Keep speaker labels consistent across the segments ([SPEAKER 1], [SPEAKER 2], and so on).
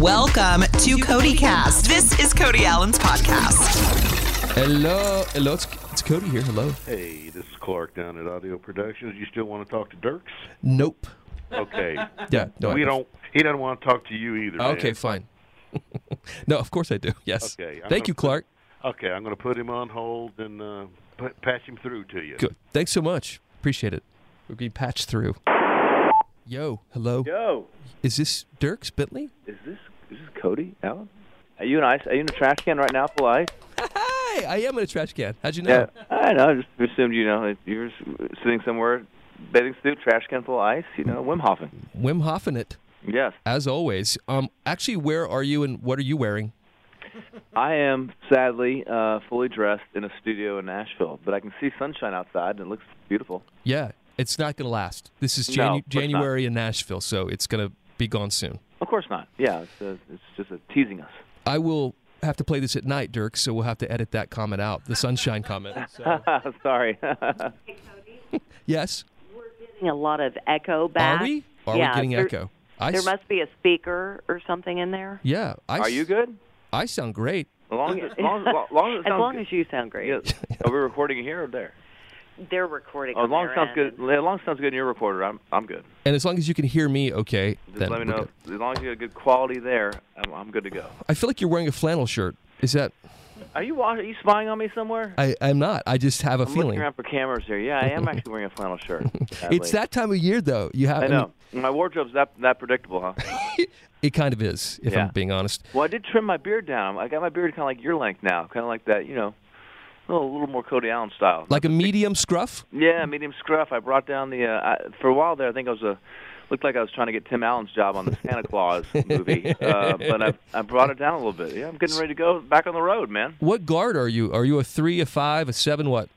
[SPEAKER 1] Welcome to Cody Cast. This is Cody Alan's podcast.
[SPEAKER 2] Hello, hello. It's, it's Cody here. Hello.
[SPEAKER 3] Hey, this is Clark down at Audio Productions. You still want to talk to Dierks?
[SPEAKER 2] Nope.
[SPEAKER 3] Okay.
[SPEAKER 2] Yeah. No.
[SPEAKER 3] we
[SPEAKER 2] I-
[SPEAKER 3] don't. He doesn't want to talk to you either. man.
[SPEAKER 2] Okay, fine. no, of course I do. Yes.
[SPEAKER 3] Okay, I'm
[SPEAKER 2] Thank
[SPEAKER 3] gonna
[SPEAKER 2] you,
[SPEAKER 3] put-
[SPEAKER 2] Clark.
[SPEAKER 3] Okay, I'm going to put him on hold and uh, p- patch him through to you.
[SPEAKER 2] Good. Thanks so much. Appreciate it. We're getting patched through. Yo, hello.
[SPEAKER 4] Yo,
[SPEAKER 2] Is this Dierks Bentley?
[SPEAKER 4] is this Cody Alan? Are you in ice? Are you in a trash can right now, full of ice?
[SPEAKER 2] Hey, I am in a trash can. How'd you know?
[SPEAKER 4] Yeah, I know. I just assumed you know that you're sitting somewhere, bathing suit, trash can full of ice. You know, Wim Hofen.
[SPEAKER 2] Wim Hofen it,
[SPEAKER 4] Yes,
[SPEAKER 2] as always. Um, actually, where are you and what are you wearing?
[SPEAKER 4] I am sadly uh, fully dressed in a studio in Nashville, but I can see sunshine outside and it looks beautiful.
[SPEAKER 2] Yeah, it's not going to last. This is Janu-
[SPEAKER 4] not.
[SPEAKER 2] January in Nashville, so it's going to be gone soon.
[SPEAKER 4] Of course not. Yeah, it's, uh, it's just uh, teasing us.
[SPEAKER 2] I will have to play this at night, Dirk, so we'll have to edit that comment out, the sunshine comment. So,
[SPEAKER 4] Sorry.
[SPEAKER 2] yes.
[SPEAKER 5] We're getting a lot of echo back.
[SPEAKER 2] Are we? Are
[SPEAKER 5] yeah,
[SPEAKER 2] we getting
[SPEAKER 5] there,
[SPEAKER 2] echo? I
[SPEAKER 5] There
[SPEAKER 2] s-
[SPEAKER 5] must be a speaker or something in there.
[SPEAKER 2] yeah. I
[SPEAKER 4] Are
[SPEAKER 2] s-
[SPEAKER 4] you good?
[SPEAKER 2] I sound great.
[SPEAKER 4] As long as, as long as, as long as, it
[SPEAKER 5] As long as you sound great.
[SPEAKER 4] Yeah. Are we recording here or there?
[SPEAKER 5] They're recording.
[SPEAKER 4] Oh, as long as it
[SPEAKER 5] their
[SPEAKER 4] sounds good. As long as sounds good in your recorder, I'm I'm good.
[SPEAKER 2] And as long as you can hear me, okay.
[SPEAKER 4] Just
[SPEAKER 2] then
[SPEAKER 4] let me know.
[SPEAKER 2] good.
[SPEAKER 4] As long as you got good quality there, I'm, I'm good to go.
[SPEAKER 2] I feel like you're wearing a flannel shirt. Is that?
[SPEAKER 4] Are you wa- are you spying on me somewhere?
[SPEAKER 2] I, I'm not. I just have a
[SPEAKER 4] I'm
[SPEAKER 2] feeling.
[SPEAKER 4] looking around for cameras here. Yeah, I am actually wearing a flannel shirt.
[SPEAKER 2] It's that time of year, though. You have.
[SPEAKER 4] I know. My wardrobe's that that predictable, huh?
[SPEAKER 2] it kind of is, if
[SPEAKER 4] Yeah.
[SPEAKER 2] I'm being honest.
[SPEAKER 4] Well, I did trim my beard down. I got my beard kind of like your length now, kind of like that, you know, a little, a little more Cody Alan style.
[SPEAKER 2] Like a medium scruff.
[SPEAKER 4] yeah, medium scruff. I brought down the. Uh, I, for a while there, I think I was a. Looked like I was trying to get Tim Allen's job on the Santa Claus movie, uh, but I, I brought it down a little bit. Yeah, I'm getting ready to go back on the road, man.
[SPEAKER 2] What guard are you? Are you a three, a five, a seven? What?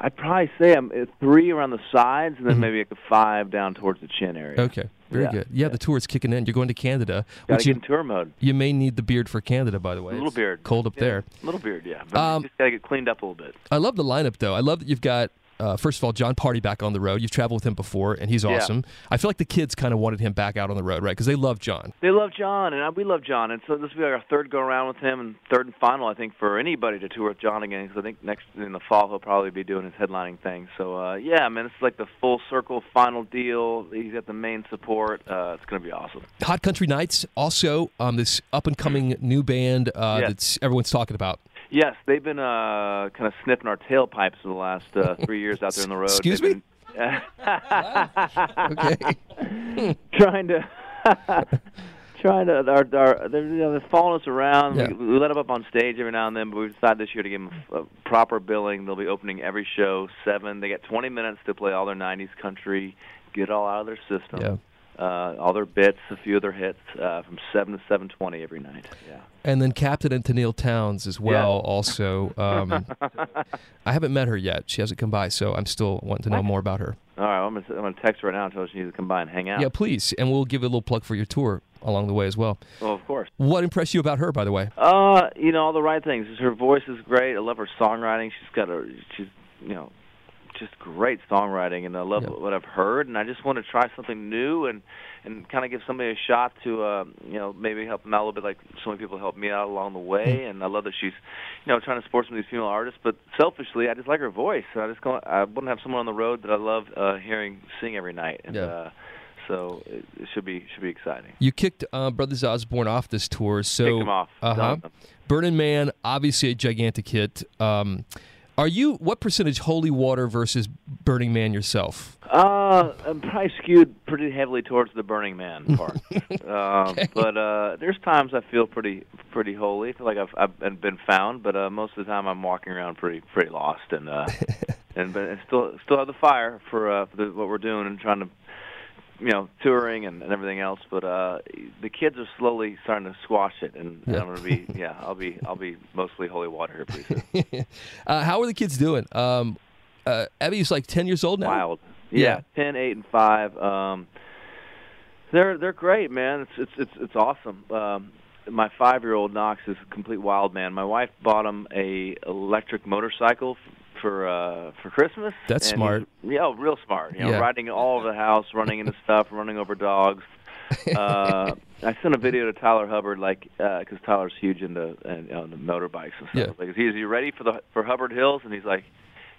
[SPEAKER 4] I'd probably say I'm at three around the sides, and then maybe like a five down towards the chin area.
[SPEAKER 2] Mm-hmm. Okay, very
[SPEAKER 4] Yeah,
[SPEAKER 2] good. Yeah, the tour is kicking in. You're going to Canada,
[SPEAKER 4] Got
[SPEAKER 2] which
[SPEAKER 4] to get
[SPEAKER 2] you,
[SPEAKER 4] in tour mode.
[SPEAKER 2] you may need the beard for Canada, by the way.
[SPEAKER 4] A little
[SPEAKER 2] It's
[SPEAKER 4] beard.
[SPEAKER 2] Cold up
[SPEAKER 4] Yeah,
[SPEAKER 2] there.
[SPEAKER 4] Little beard, yeah. But
[SPEAKER 2] Um,
[SPEAKER 4] just gotta get cleaned up a little bit.
[SPEAKER 2] I love the lineup, though. I love that you've got. Uh, first of all, Jon Pardi back on the road. You've traveled with him before, and he's
[SPEAKER 4] Yeah.
[SPEAKER 2] awesome. I feel like the kids kind of wanted him back out on the road, right? Because they love Jon.
[SPEAKER 4] They love Jon, and uh, we love Jon, and so this will be our third go around with him, and third and final, I think, for anybody to tour with John again. Because I think next in the fall he'll probably be doing his headlining thing. So uh, yeah, man, it's like the full circle final deal. He's got the main support. Uh, it's gonna be awesome.
[SPEAKER 2] Hot Country Knights, also um, this up and coming new band uh,
[SPEAKER 4] Yes.
[SPEAKER 2] that's everyone's talking about.
[SPEAKER 4] Yes, they've been uh, kind of sniffing our tailpipes for the last uh, three years out there on the road.
[SPEAKER 2] Excuse
[SPEAKER 4] They've
[SPEAKER 2] me?
[SPEAKER 4] been-
[SPEAKER 2] Okay.
[SPEAKER 4] trying to trying to our, our they're, you know, they're following us around.
[SPEAKER 2] Yeah.
[SPEAKER 4] We, we let them up on stage every now and then, but we decided this year to give them a proper billing. They'll be opening every show seven. They get 20 minutes to play all their 90s country, get it all out of their system.
[SPEAKER 2] Yeah.
[SPEAKER 4] Uh, all their bits, a few of their hits, uh, from seven to seven twenty every night. Yeah.
[SPEAKER 2] and then Captain and Tenille Townes as well. Also, um, I haven't met her yet. She hasn't come by, so I'm still wanting to know more about her.
[SPEAKER 4] All right, I'm gonna I'm gonna text her right now and tell her she needs to come by and hang out.
[SPEAKER 2] Yeah, please, and we'll give a little plug for your tour along the way as well.
[SPEAKER 4] Well, of course.
[SPEAKER 2] What impressed you about her, by the way?
[SPEAKER 4] Uh, you know all the right things. Her voice is great. I love her songwriting. She's got a she's you know just great songwriting, and I love
[SPEAKER 2] Yeah.
[SPEAKER 4] what I've heard. And I just want to try something new and and kind of give somebody a shot to uh, you know maybe help them out a little bit, like so many people helped me out along the way. And I love that she's you know trying to support some of these female artists. But selfishly, I just like her voice. I just go, I want to have someone on the road that I love uh, hearing sing every night. And,
[SPEAKER 2] Yeah.
[SPEAKER 4] Uh, so it, should be should be exciting.
[SPEAKER 2] You kicked uh, Brothers Osborne off this tour, so
[SPEAKER 4] Kicked 'em off.
[SPEAKER 2] Uh huh. Burning Man, obviously a gigantic hit. Um, are you what percentage Holy Water versus Burning Man yourself?
[SPEAKER 4] Uh, I'm probably skewed pretty heavily towards the Burning Man part. um, But uh, there's times I feel pretty pretty holy. I feel like I've I've been- found, but uh, most of the time I'm walking around pretty pretty lost and uh, and but and still still have the fire for uh, for the, what we're doing and trying to you know touring and, and everything else. But uh, the kids are slowly starting to squash it, and
[SPEAKER 2] Yeah.
[SPEAKER 4] I'm gonna be yeah I'll be I'll be mostly holy water here pretty soon.
[SPEAKER 2] uh, how are the kids doing? Um, uh, Abby's like ten years old now.
[SPEAKER 4] Wild.
[SPEAKER 2] Yeah.
[SPEAKER 4] Yeah, ten, eight, and five. Um, they're they're great, man. It's it's it's it's awesome. Um, my five year old Knox is a complete wild man. My wife bought him a electric motorcycle for uh for Christmas.
[SPEAKER 2] That's
[SPEAKER 4] and
[SPEAKER 2] smart.
[SPEAKER 4] Yeah, real smart. You know,
[SPEAKER 2] Yeah.
[SPEAKER 4] riding all over the house, running into stuff, running over dogs. Uh, I sent a video to Tyler Hubbard, like, because Tyler's huge into and, you know, the motorbikes and stuff.
[SPEAKER 2] Yeah.
[SPEAKER 4] Like, is he, is he ready for the for Hubbard Hills? And he's like,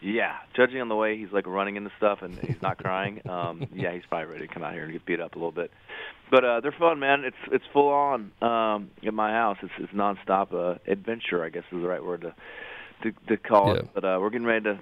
[SPEAKER 4] yeah. Judging on the way he's like running into stuff and he's not crying, um, yeah, he's probably ready to come out here and get beat up a little bit. But uh, they're fun, man. It's it's full on um, at my house. It's it's nonstop uh, adventure, I guess is the right word to to, to call
[SPEAKER 2] Yeah.
[SPEAKER 4] it. But uh, we're getting ready to.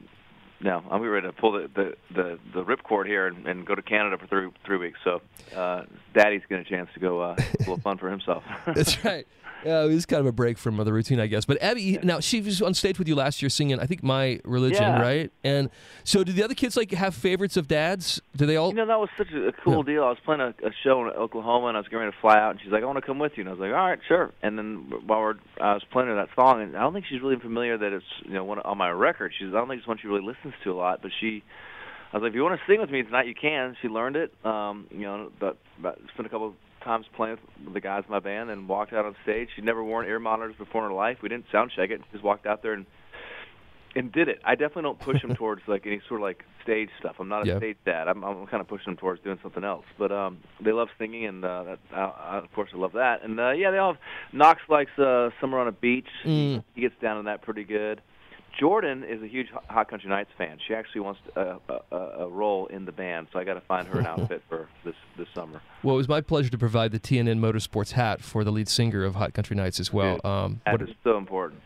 [SPEAKER 4] No, I'm ready to pull the the the, the ripcord here and, and go to Canada for three three weeks. So, uh, Daddy's getting a chance to go uh, a little fun for himself.
[SPEAKER 2] That's right. Yeah, it was kind of a break from the routine, I guess. But Abby, now she was on stage with you last year singing, I think, "My Religion,"
[SPEAKER 4] Yeah.
[SPEAKER 2] right? And so, do the other kids like have favorites of dads? Do they all?
[SPEAKER 4] You know, that was such a, cool deal. I was playing a, a show in Oklahoma, and I was getting ready to fly out, and she's like, "I want to come with you," and I was like, "All right, sure." And then while we're, I was playing her that song, and I don't think she's really familiar that it's you know one on my record. She's I don't think it's one she really listens to a lot, but she. I was like, if you want to sing with me tonight, you can. She learned it. Um, you know, but, but spent a couple of times playing with the guys in my band, and walked out on stage. She'd never worn ear monitors before in her life. We didn't sound check it. Just walked out there and and did it. I definitely don't push them towards like any sort of like stage stuff. I'm not a
[SPEAKER 2] Yeah.
[SPEAKER 4] stage dad. I'm, I'm kind of pushing them towards doing something else. But um, they love singing, and uh, that, I, I, of course I love that. And uh, yeah, they all. Have, Knox likes uh, "Summer on a Beach."
[SPEAKER 2] Mm.
[SPEAKER 4] He gets down on that pretty good. Jordan is a huge Hot Country Knights fan. She actually wants a, a, a a role in the band, so I got to find her an outfit for this this summer.
[SPEAKER 2] Well, it was my pleasure to provide the TNN Motorsports hat for the lead singer of Hot Country Knights as well.
[SPEAKER 4] Dude,
[SPEAKER 2] Um,
[SPEAKER 4] That
[SPEAKER 2] what
[SPEAKER 4] is so important.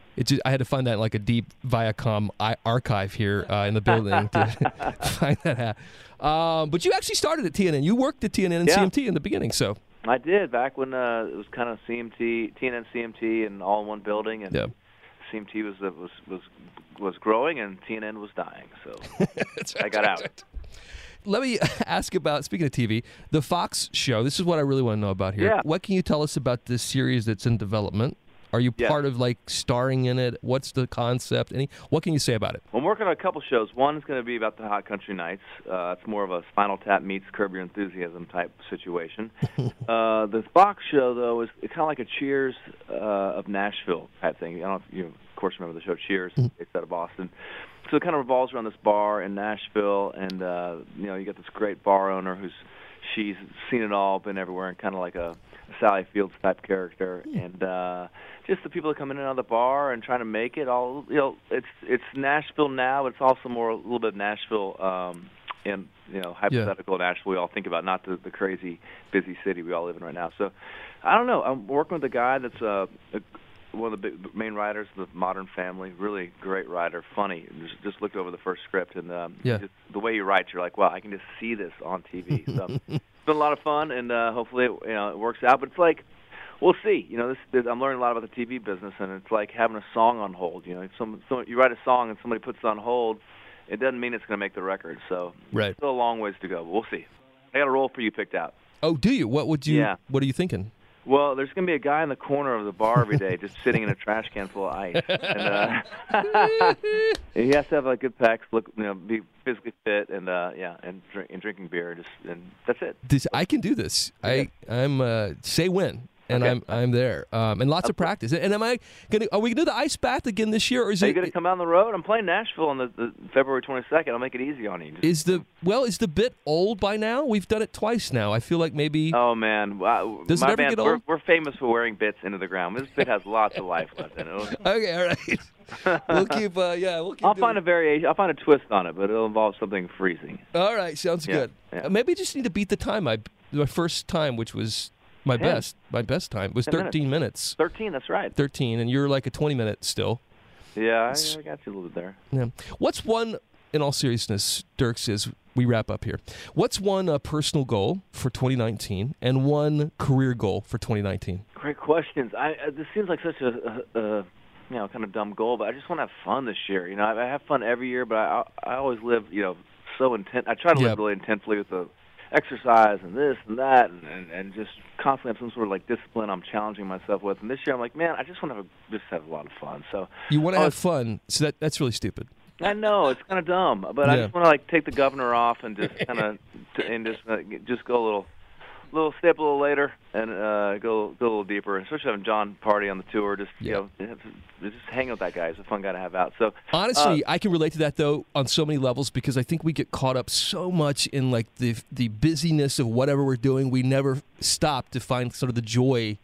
[SPEAKER 2] I had to find that in like a deep Viacom I- archive here uh, in the building to find that hat. Um, but you actually started at TNN. You worked at TNN and
[SPEAKER 4] Yeah.
[SPEAKER 2] CMT in the beginning, so
[SPEAKER 4] I did back when uh, it was kind of CMT, TNN, CMT, and all in one building, and
[SPEAKER 2] yeah.
[SPEAKER 4] CMT was was was was growing and TNN was dying. So I got out.
[SPEAKER 2] Let me ask about speaking of TV, the Fox show. This is what I really want to know about here.
[SPEAKER 4] Yeah.
[SPEAKER 2] What can you tell us about this series that's in development? Are you part of like starring in it? What's the concept? Any? What can you say about it?
[SPEAKER 4] I'm working on a couple shows. One is going to be about the Hot Country Knights. Uh, it's more of a Spinal Tap meets Curb Your Enthusiasm type situation. uh, the Fox show, though, is kind of like a Cheers uh, of Nashville type thing. I don't know if you, of course, remember the show Cheers. It's out of Boston. So it kind of revolves around this bar in Nashville, and uh, you know, you got this great bar owner who's she's seen it all, been everywhere, and kind of like a Sally Fields type character, and uh, just the people that come in and out of the bar and trying to make it all. You know, it's it's Nashville now, but it's also more a little bit of Nashville. Um, in you know hypothetical Nashville we all think about, not the, the crazy busy city we all live in right now. So I don't know. I'm working with a guy that's uh, a, one of the big, main writers of the Modern Family. Really great writer, funny. Just, just looked over the first script and um,
[SPEAKER 2] Yeah.
[SPEAKER 4] just, the way he writes, you're like, wow, I can just see this on TV. So it's been a lot of fun, and uh, hopefully it, you know it works out. But it's like we'll see. You know, this, this I'm learning a lot about the TV business, and it's like having a song on hold. You know, if some, some you write a song and somebody puts it on hold, it doesn't mean it's going to make the record. So
[SPEAKER 2] Right.
[SPEAKER 4] still a long ways to go. But we'll see. I got a role for you picked out.
[SPEAKER 2] Oh, do you? What would you?
[SPEAKER 4] Yeah.
[SPEAKER 2] What are you thinking?
[SPEAKER 4] Well, there's going to be a guy in the corner of the bar every day, just sitting in a trash can full of ice. And, uh, he has to have like good pecs, look, you know, be physically fit, and uh, yeah, and drink, and drinking beer. Just and that's it.
[SPEAKER 2] This I can do this. I I'm uh, say when. And
[SPEAKER 4] Okay.
[SPEAKER 2] I'm I'm there, um, and lots of practice. And am I gonna? Are we gonna do the ice bath again this year, or is
[SPEAKER 4] Are
[SPEAKER 2] it?
[SPEAKER 4] you going to come on the road? I'm playing Nashville on the, the February 22nd. I'll make it easy on you. Just-
[SPEAKER 2] Is the well? Is the bit old by now? We've done it twice now. I feel like maybe.
[SPEAKER 4] Oh man, wow.
[SPEAKER 2] Does it ever
[SPEAKER 4] band,
[SPEAKER 2] get
[SPEAKER 4] we're,
[SPEAKER 2] old?
[SPEAKER 4] we're famous for wearing bits into the ground. This bit has lots of life left in it.
[SPEAKER 2] Okay, all right. we'll keep. Uh, yeah, we'll keep.
[SPEAKER 4] I'll find a variation. I'll find a twist on it, but it'll involve something freezing.
[SPEAKER 2] All right, sounds
[SPEAKER 4] Yeah,
[SPEAKER 2] good.
[SPEAKER 4] yeah.
[SPEAKER 2] Maybe I just need to beat the time. I my first time, which was my
[SPEAKER 4] Ten.
[SPEAKER 2] best. My best time was
[SPEAKER 4] Ten minutes.
[SPEAKER 2] 13 minutes.
[SPEAKER 4] 13. That's right.
[SPEAKER 2] 13, and you're like a 20 minute still.
[SPEAKER 4] Yeah, I, I got you a little bit there.
[SPEAKER 2] Yeah. What's one, in all seriousness, Dierks, is we wrap up here, what's one uh, personal goal for 2019 and one career goal for 2019?
[SPEAKER 4] Great questions. I uh, this seems like such a, a, a you know kind of dumb goal, but I just want to have fun this year. You know, I, I have fun every year, but I I always live you know so intent. I try to
[SPEAKER 2] Yep.
[SPEAKER 4] live really intensely with the exercise and this and that, and, and and just constantly have some sort of like discipline I'm challenging myself with. And this year I'm like, man, I just want to have a, just have a lot of fun. So
[SPEAKER 2] You want to
[SPEAKER 4] Oh,
[SPEAKER 2] have fun, so that that's really stupid.
[SPEAKER 4] I know it's kind of dumb, but I just want to like take the governor off and just kind of and just uh, just go a little little stay up a little later and uh, go go a little deeper. Especially having Jon Pardi on the tour, just you know, just hanging with that guy It's a fun guy to have out. So
[SPEAKER 2] Honestly,
[SPEAKER 4] uh,
[SPEAKER 2] I can relate to that though on so many levels because I think we get caught up so much in like the the busyness of whatever we're doing. We never stop to find sort of the joy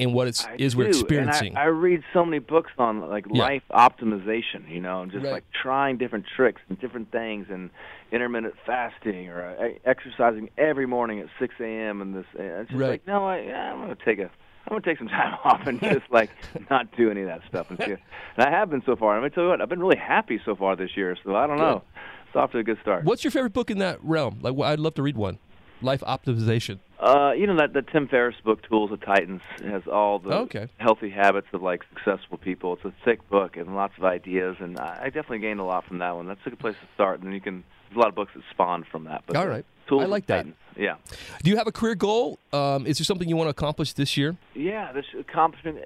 [SPEAKER 2] in what it's
[SPEAKER 4] I
[SPEAKER 2] is we're experiencing.
[SPEAKER 4] And I, I read so many books on like
[SPEAKER 2] Yeah.
[SPEAKER 4] life optimization, you know, and just
[SPEAKER 2] Right.
[SPEAKER 4] like trying different tricks and different things, and intermittent fasting or uh, exercising every morning at 6 a.m. and this. And it's just
[SPEAKER 2] Right.
[SPEAKER 4] like, no, I, yeah, I'm gonna take a. I'm gonna take some time off and just like not do any of that stuff and see. And I have been so far. I'm gonna tell you what, I've been really happy so far this year. So I don't know. It's off to a good start.
[SPEAKER 2] What's your favorite book in that realm? Like, wh- I'd love to read one. Life optimization.
[SPEAKER 4] Uh, you know that the Tim Ferriss book, Tools of Titans, has all the
[SPEAKER 2] Okay.
[SPEAKER 4] healthy habits of like successful people. It's a thick book and lots of ideas, and I I definitely gained a lot from that one. That's a good place to start, and then you can. There's a lot of books that spawn from that. But
[SPEAKER 2] All
[SPEAKER 4] uh. Tools
[SPEAKER 2] I like that.
[SPEAKER 4] Titans. Yeah.
[SPEAKER 2] Do you have a career goal? Um, is there something you want to accomplish this year?
[SPEAKER 4] Yeah, this accomplishment.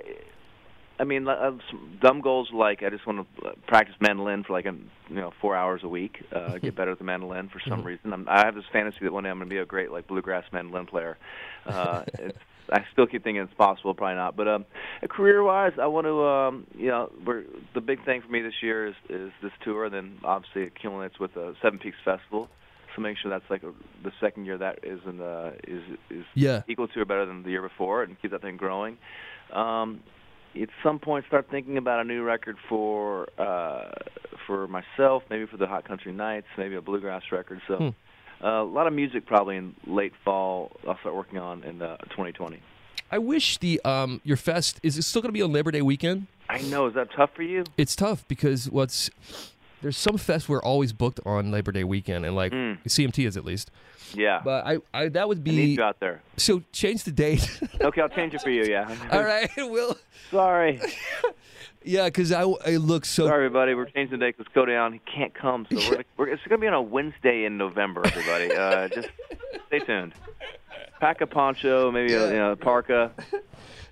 [SPEAKER 4] I mean, uh, some dumb goals like I just want to practice mandolin for like you know four hours a week, uh, get better at the mandolin for some reason. I'm, I have this fantasy that one day I'm going to be a great like bluegrass mandolin player. Uh, it's, I still keep thinking it's possible, probably not. But um, career-wise, I want to um, you know we're, the big thing for me this year is is this tour, and then obviously it culminates with the Seven Peaks Festival. So make sure that's like a, the second year that is in the is is
[SPEAKER 2] Yeah.
[SPEAKER 4] equal to or better than the year before, and keep that thing growing. Um, at some point, start thinking about a new record for uh, for myself, maybe for the Hot Country Knights, maybe a bluegrass record. So
[SPEAKER 2] Hmm.
[SPEAKER 4] uh, a lot of music probably in late fall. I'll start working on in uh, 2020.
[SPEAKER 2] I wish the um, your fest is it still going to be on Labor Day weekend?
[SPEAKER 4] I know. Is that tough for you?
[SPEAKER 2] It's tough because what's there's some fests we're always booked on Labor Day weekend, and like
[SPEAKER 4] Mm.
[SPEAKER 2] CMT is at least.
[SPEAKER 4] Yeah.
[SPEAKER 2] But I, I that would
[SPEAKER 4] I need
[SPEAKER 2] be
[SPEAKER 4] you out there.
[SPEAKER 2] so change the date.
[SPEAKER 4] Okay, I'll change it for you. Yeah.
[SPEAKER 2] All right, Will.
[SPEAKER 4] Sorry.
[SPEAKER 2] Yeah, because I I look so.
[SPEAKER 4] Sorry, everybody. We're changing the date because Cody down. he can't come, so we're, we're it's going to be on a Wednesday in November. Everybody, uh, just stay tuned. Pack a poncho, maybe a you know, parka.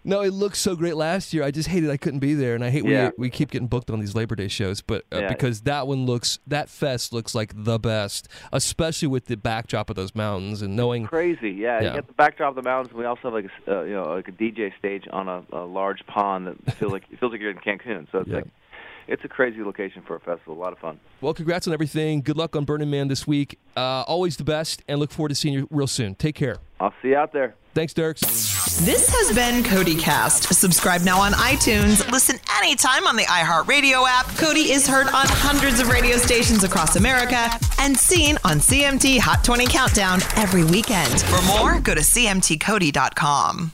[SPEAKER 2] No, it looked so great last year. I just hated I couldn't be there, and I hate
[SPEAKER 4] Yeah.
[SPEAKER 2] we we keep getting booked on these Labor Day shows. But uh,
[SPEAKER 4] Yeah.
[SPEAKER 2] because that one looks that fest looks like the best, especially with the backdrop of those mountains and knowing.
[SPEAKER 4] Crazy, yeah.
[SPEAKER 2] Yeah.
[SPEAKER 4] You got the backdrop of the mountains. We also have like a uh, you know like a DJ stage on a, a large pond that feels like it feels like you're in Cancun. So it's
[SPEAKER 2] Yeah.
[SPEAKER 4] like it's a crazy location for a festival. A lot of fun.
[SPEAKER 2] Well, congrats on everything. Good luck on Burning Man this week. Uh, always the best, and look forward to seeing you real soon. Take care.
[SPEAKER 4] I'll see you out there.
[SPEAKER 2] Thanks, Dierks.
[SPEAKER 1] This has been Cody Cast. Subscribe now on iTunes. Listen anytime on the iHeartRadio app. Cody is heard on hundreds of radio stations across America and seen on CMT Hot 20 Countdown every weekend. For more, go to CMTCody.com.